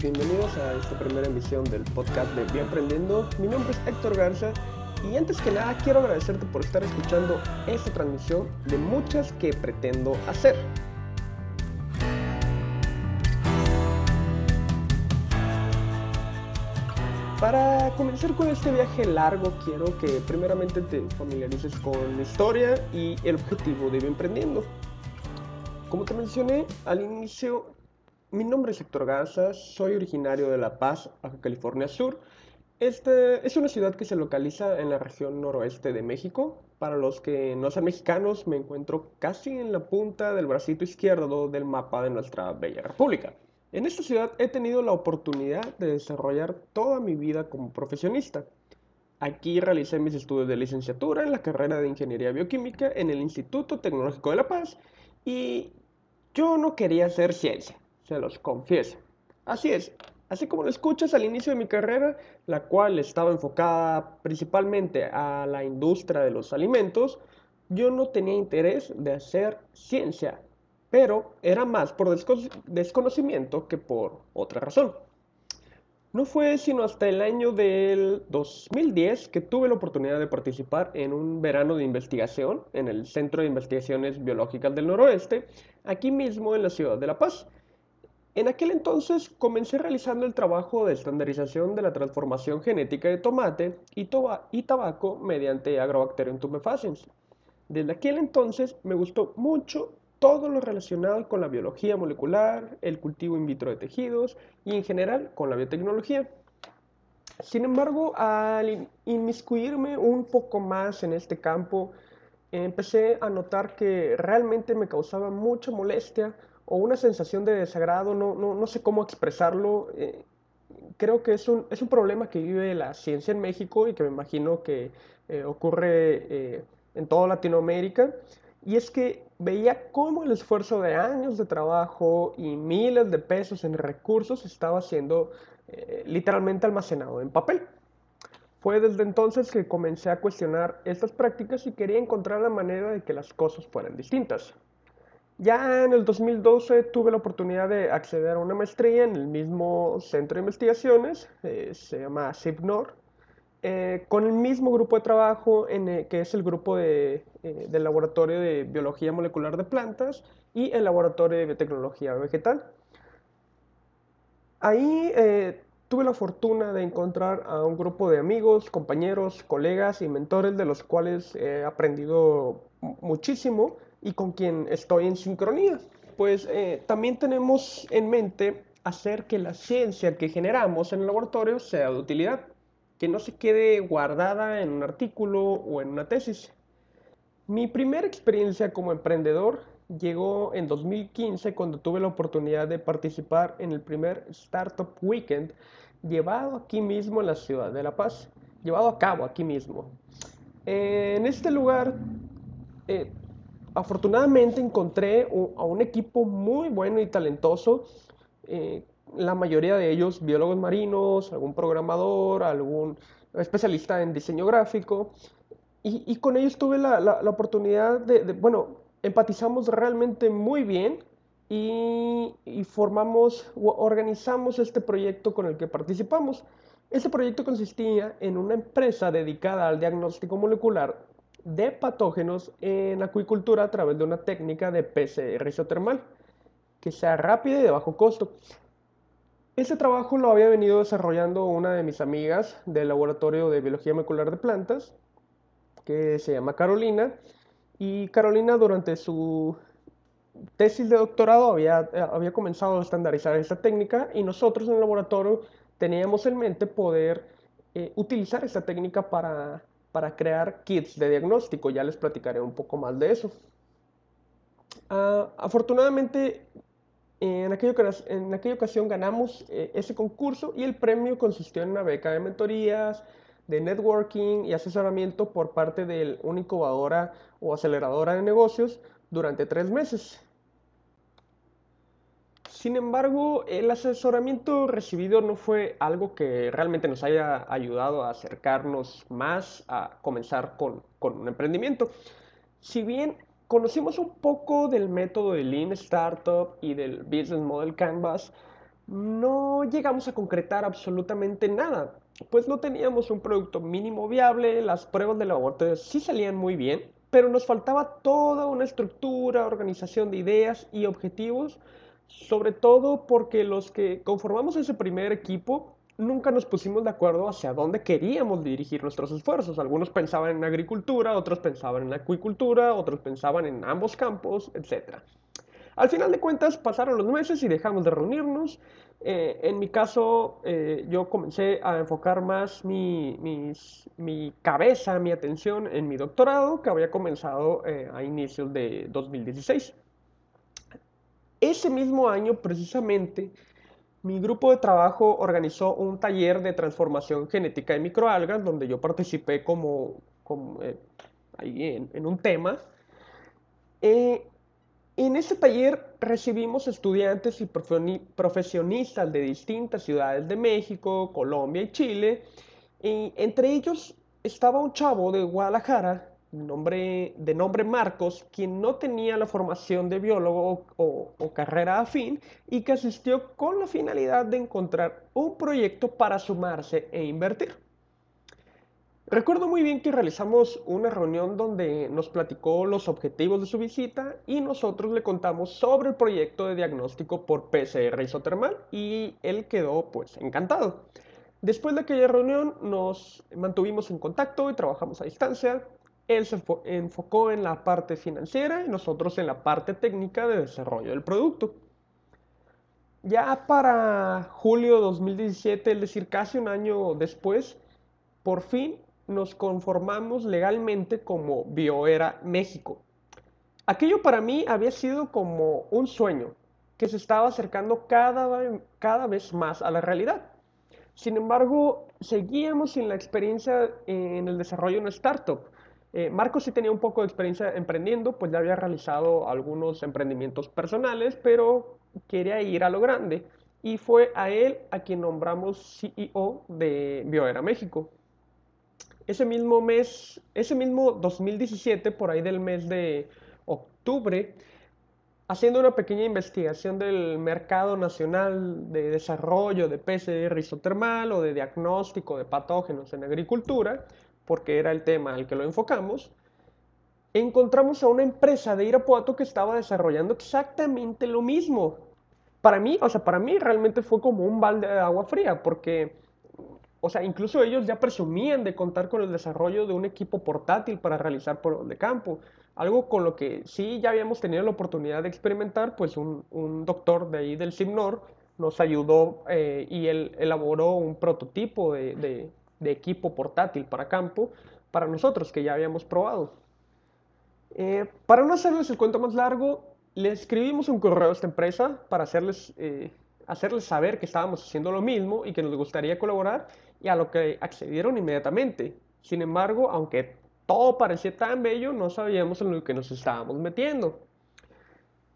Bienvenidos a esta primera emisión del podcast de Bien Aprendiendo. Mi nombre es Héctor Garza y antes que nada quiero agradecerte por estar escuchando esta transmisión de muchas que pretendo hacer. Para comenzar con este viaje largo, quiero que primeramente te familiarices con la historia y el objetivo de Bien Emprendiendo. Como te mencioné al inicio, mi nombre es Héctor Garza, soy originario de La Paz, Baja California Sur. Esta es una ciudad que se localiza en la región noroeste de México. Para los que no sean mexicanos, me encuentro casi en la punta del bracito izquierdo del mapa de nuestra bella república. En esta ciudad he tenido la oportunidad de desarrollar toda mi vida como profesionista. Aquí realicé mis estudios de licenciatura en la carrera de Ingeniería Bioquímica en el Instituto Tecnológico de La Paz y yo no quería hacer ciencia, se los confieso. Así es, así como lo escuchas al inicio de mi carrera, la cual estaba enfocada principalmente a la industria de los alimentos, yo no tenía interés de hacer ciencia, pero era más por desconocimiento que por otra razón. No fue sino hasta el año del 2010 que tuve la oportunidad de participar en un verano de investigación en el Centro de Investigaciones Biológicas del Noroeste, aquí mismo en la ciudad de La Paz. En aquel entonces comencé realizando el trabajo de estandarización de la transformación genética de tomate y, tabaco mediante Agrobacterium tumefaciens. Desde aquel entonces me gustó mucho todo lo relacionado con la biología molecular, el cultivo in vitro de tejidos y en general con la biotecnología. Sin embargo, al inmiscuirme un poco más en este campo, empecé a notar que realmente me causaba mucha molestia o una sensación de desagrado, no, no, sé cómo expresarlo. Eh, creo que es un, es un, problema que vive la ciencia en México y que me imagino que eh, ocurre eh, en toda Latinoamérica. Y es que veía cómo el esfuerzo de años de trabajo y miles de pesos en recursos estaba siendo literalmente almacenado en papel. Fue desde entonces que comencé a cuestionar estas prácticas y quería encontrar la manera de que las cosas fueran distintas. Ya en el 2012 tuve la oportunidad de acceder a una maestría en el mismo centro de investigaciones, eh, se llama CIPNOR, eh, con el mismo grupo de trabajo en que es el grupo de, eh, del Laboratorio de Biología Molecular de Plantas y el Laboratorio de Biotecnología Vegetal. Ahí eh, tuve la fortuna de encontrar a un grupo de amigos, compañeros, colegas y mentores de los cuales he aprendido muchísimo y con quien estoy en sincronía. Pues también tenemos en mente hacer que la ciencia que generamos en el laboratorio sea de utilidad que no se quede guardada en un artículo o en una tesis. Mi primera experiencia como emprendedor llegó en 2015 cuando tuve la oportunidad de participar en el primer Startup Weekend llevado aquí mismo en la ciudad de La Paz, llevado a cabo aquí mismo. en este lugar, eh, afortunadamente encontré a un equipo muy bueno y talentoso eh, la mayoría de ellos biólogos marinos, algún programador, algún especialista en diseño gráfico. Y, con ellos tuve la, oportunidad de, bueno, empatizamos realmente muy bien y, formamos o organizamos este proyecto con el que participamos. Este proyecto consistía en una empresa dedicada al diagnóstico molecular de patógenos en acuicultura a través de una técnica de PCR isotermal que sea rápida y de bajo costo. Ese trabajo lo había venido desarrollando una de mis amigas del Laboratorio de Biología Molecular de Plantas, que se llama Carolina, y Carolina durante su tesis de doctorado había, había comenzado a estandarizar esta técnica y nosotros en el laboratorio teníamos en mente poder eh, utilizar esta técnica para, para crear kits de diagnóstico. Ya les platicaré un poco más de eso. Ah, afortunadamente en aquella, ocasión ganamos eh, ese concurso y el premio consistió en una beca de mentorías, de networking y asesoramiento por parte de una incubadora o aceleradora de negocios durante tres meses. Sin embargo, el asesoramiento recibido no fue algo que realmente nos haya ayudado a acercarnos más a comenzar con, un emprendimiento. Si bien Conocimos un poco del método de Lean Startup y del Business Model Canvas. no llegamos a concretar absolutamente nada, pues no teníamos un producto mínimo viable, las pruebas de laboratorio sí salían muy bien, pero nos faltaba toda una estructura, organización de ideas y objetivos, sobre todo porque los que conformamos ese primer equipo nunca nos pusimos de acuerdo hacia dónde queríamos dirigir nuestros esfuerzos. Algunos pensaban en agricultura, otros pensaban en acuicultura, otros pensaban en ambos campos, etc. Al final de cuentas pasaron los meses y dejamos de reunirnos. Eh, en mi caso, eh, yo comencé a enfocar más mi, mi, cabeza, mi atención en mi doctorado que había comenzado eh, a inicios de 2016. Ese mismo año, precisamente, mi grupo de trabajo organizó un taller de transformación genética de microalgas donde yo participé como, ahí en, un tema. En este taller recibimos estudiantes y profesionistas de distintas ciudades de México, Colombia y Chile. Y entre ellos estaba un chavo de Guadalajara de nombre Marcos, quien no tenía la formación de biólogo o, o carrera afín y que asistió con la finalidad de encontrar un proyecto para sumarse e invertir. Recuerdo muy bien que realizamos una reunión donde nos platicó los objetivos de su visita y nosotros le contamos sobre el proyecto de diagnóstico por PCR isotermal y él quedó pues encantado. Después de aquella reunión nos mantuvimos en contacto y trabajamos a distancia. Él se enfocó en la parte financiera y nosotros en la parte técnica de desarrollo del producto. Ya para julio de 2017, es decir, casi un año después, por fin nos conformamos legalmente como Bioera México. Aquello para mí había sido como un sueño que se estaba acercando cada, cada vez más a la realidad. Sin embargo, seguíamos sin la experiencia en el desarrollo de una startup. Eh, Marcos sí tenía un poco de experiencia emprendiendo, pues ya había realizado algunos emprendimientos personales, pero quería ir a lo grande. Y fue a él a quien nombramos CEO de Bioera México ese mismo mes, ese mismo 2017, por ahí del mes de octubre, haciendo una pequeña investigación del mercado nacional de desarrollo de PCR isotermal o de diagnóstico de patógenos en agricultura, porque era el tema al que lo enfocamos, encontramos a una empresa de Irapuato que estaba desarrollando exactamente lo mismo. Para mí, o sea, para mí realmente fue como un balde de agua fría, porque o sea, incluso ellos ya presumían de contar con el desarrollo de un equipo portátil para realizar por de campo. Algo con lo que sí ya habíamos tenido la oportunidad de experimentar, pues un, doctor de ahí del CIMNOR nos ayudó eh, y él elaboró un prototipo de, equipo portátil para campo para nosotros que ya habíamos probado. Eh, para no hacerles el cuento más largo, le escribimos un correo a esta empresa para hacerles, eh, hacerles saber que estábamos haciendo lo mismo y que nos gustaría colaborar y a lo que accedieron inmediatamente. Sin embargo, aunque todo parecía tan bello, no sabíamos en lo que nos estábamos metiendo.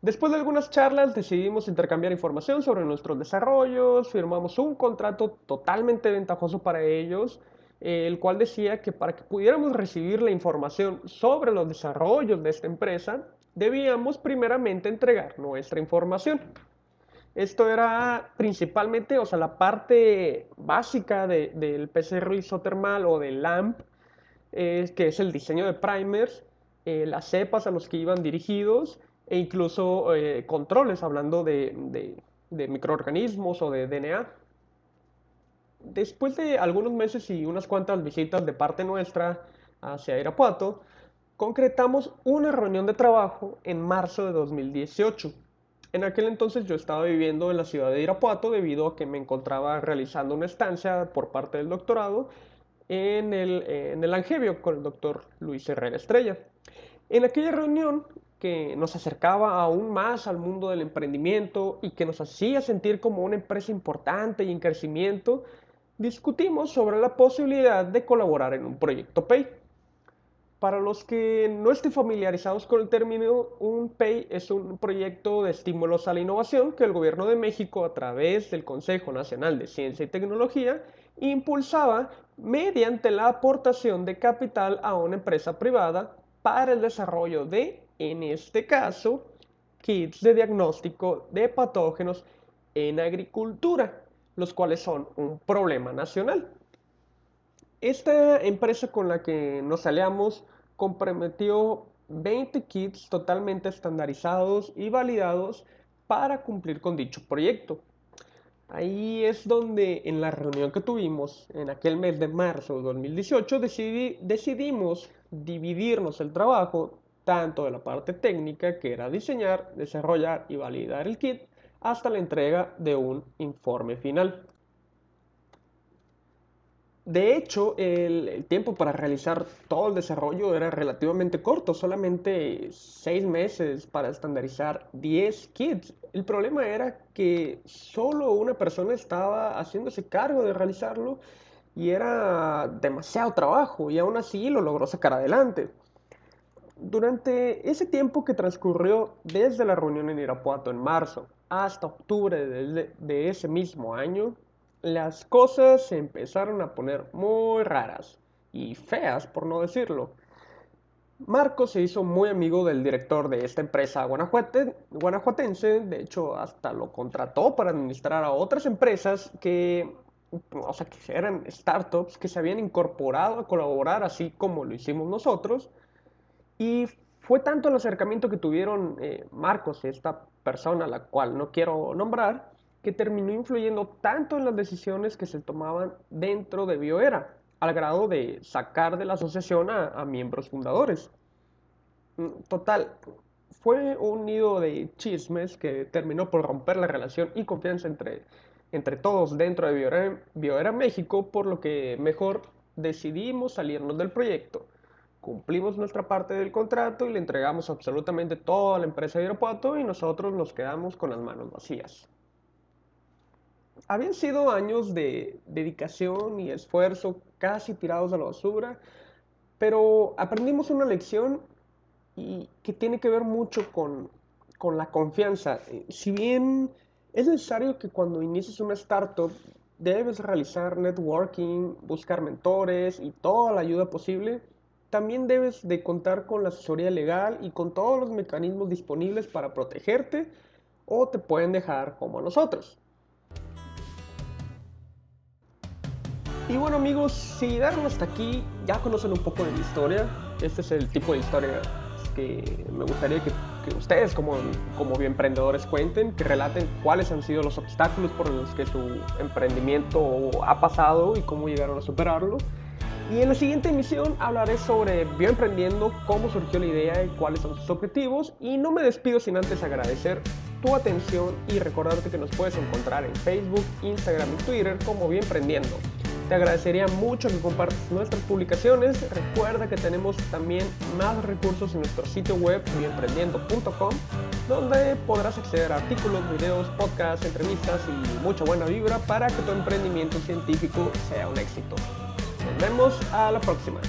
Después de algunas charlas decidimos intercambiar información sobre nuestros desarrollos, firmamos un contrato totalmente ventajoso para ellos, eh, el cual decía que para que pudiéramos recibir la información sobre los desarrollos de esta empresa, debíamos primeramente entregar nuestra información. Esto era principalmente, o sea, la parte básica del PCR isotermal o del LAMP, que es el diseño de primers, eh, las cepas a los que iban dirigidos e incluso eh, controles, hablando de, microorganismos o de DNA. Después de algunos meses y unas cuantas visitas de parte nuestra hacia Irapuato, concretamos una reunión de trabajo en marzo de 2018 en aquel entonces yo estaba viviendo en la ciudad de Irapuato debido a que me encontraba realizando una estancia por parte del doctorado en el, en el Angevio con el doctor Luis Herrera Estrella. En aquella reunión que nos acercaba aún más al mundo del emprendimiento y que nos hacía sentir como una empresa importante y en crecimiento, discutimos sobre la posibilidad de colaborar en un proyecto PAY. Para los que no estén familiarizados con el término, un PAY es un proyecto de estímulos a la innovación que el gobierno de México, a través del Consejo Nacional de Ciencia y Tecnología, impulsaba mediante la aportación de capital a una empresa privada para el desarrollo de, en este caso, kits de diagnóstico de patógenos en agricultura, los cuales son un problema nacional. Esta empresa con la que nos aliamos comprometió 20 kits totalmente estandarizados y validados para cumplir con dicho proyecto. Ahí es donde en la reunión que tuvimos en aquel mes de marzo de 2018 decidimos dividirnos el trabajo tanto de la parte técnica que era diseñar, desarrollar y validar el kit hasta la entrega de un informe final. De hecho, el, tiempo para realizar todo el desarrollo era relativamente corto, solamente 6 meses para estandarizar 10 kits. El problema era que solo una persona estaba haciéndose cargo de realizarlo y era demasiado trabajo y aún así lo logró sacar adelante. Durante ese tiempo que transcurrió desde la reunión en Irapuato en marzo hasta octubre de ese mismo año, las cosas se empezaron a poner muy raras y feas, por no decirlo. Marco se hizo muy amigo del director de esta empresa guanajuatense, de hecho hasta lo contrató para administrar a otras empresas que, o sea, que eran startups que se habían incorporado a colaborar así como lo hicimos nosotros. Y fue tanto el acercamiento que tuvieron eh, Marcos, esta persona a la cual no quiero nombrar, que terminó influyendo tanto en las decisiones que se tomaban dentro de Bioera, al grado de sacar de la asociación a, miembros fundadores. Mm, total, fue un nido de chismes que terminó por romper la relación y confianza entre, entre todos dentro de Bioera, Bioera México, por lo que mejor decidimos salirnos del proyecto. Cumplimos nuestra parte del contrato y le entregamos absolutamente todo a la empresa de Aeropuerto y nosotros nos quedamos con las manos vacías habían sido años de dedicación y esfuerzo casi tirados a la basura, pero aprendimos una lección y que tiene que ver mucho con, con la confianza. Si bien es necesario que cuando inicies una startup debes realizar networking, buscar mentores y toda la ayuda posible, también debes de contar con la asesoría legal y con todos los mecanismos disponibles para protegerte o te pueden dejar como a nosotros. Y bueno amigos, si llegaron hasta aquí, ya conocen un poco de mi historia. Este es el tipo de historia que me gustaría que, ustedes como, como emprendedores cuenten, que relaten cuáles han sido los obstáculos por los que su emprendimiento ha pasado y cómo llegaron a superarlo. Y en la siguiente emisión hablaré sobre bioemprendiendo, cómo surgió la idea y cuáles son sus objetivos. Y no me despido sin antes agradecer tu atención y recordarte que nos puedes encontrar en Facebook, Instagram y Twitter como Bioemprendiendo. Te agradecería mucho que compartas nuestras publicaciones. Recuerda que tenemos también más recursos en nuestro sitio web bioemprendiendo.com, donde podrás acceder a artículos, videos, podcasts, entrevistas y mucha buena vibra para que tu emprendimiento científico sea un éxito. Nos vemos a la próxima.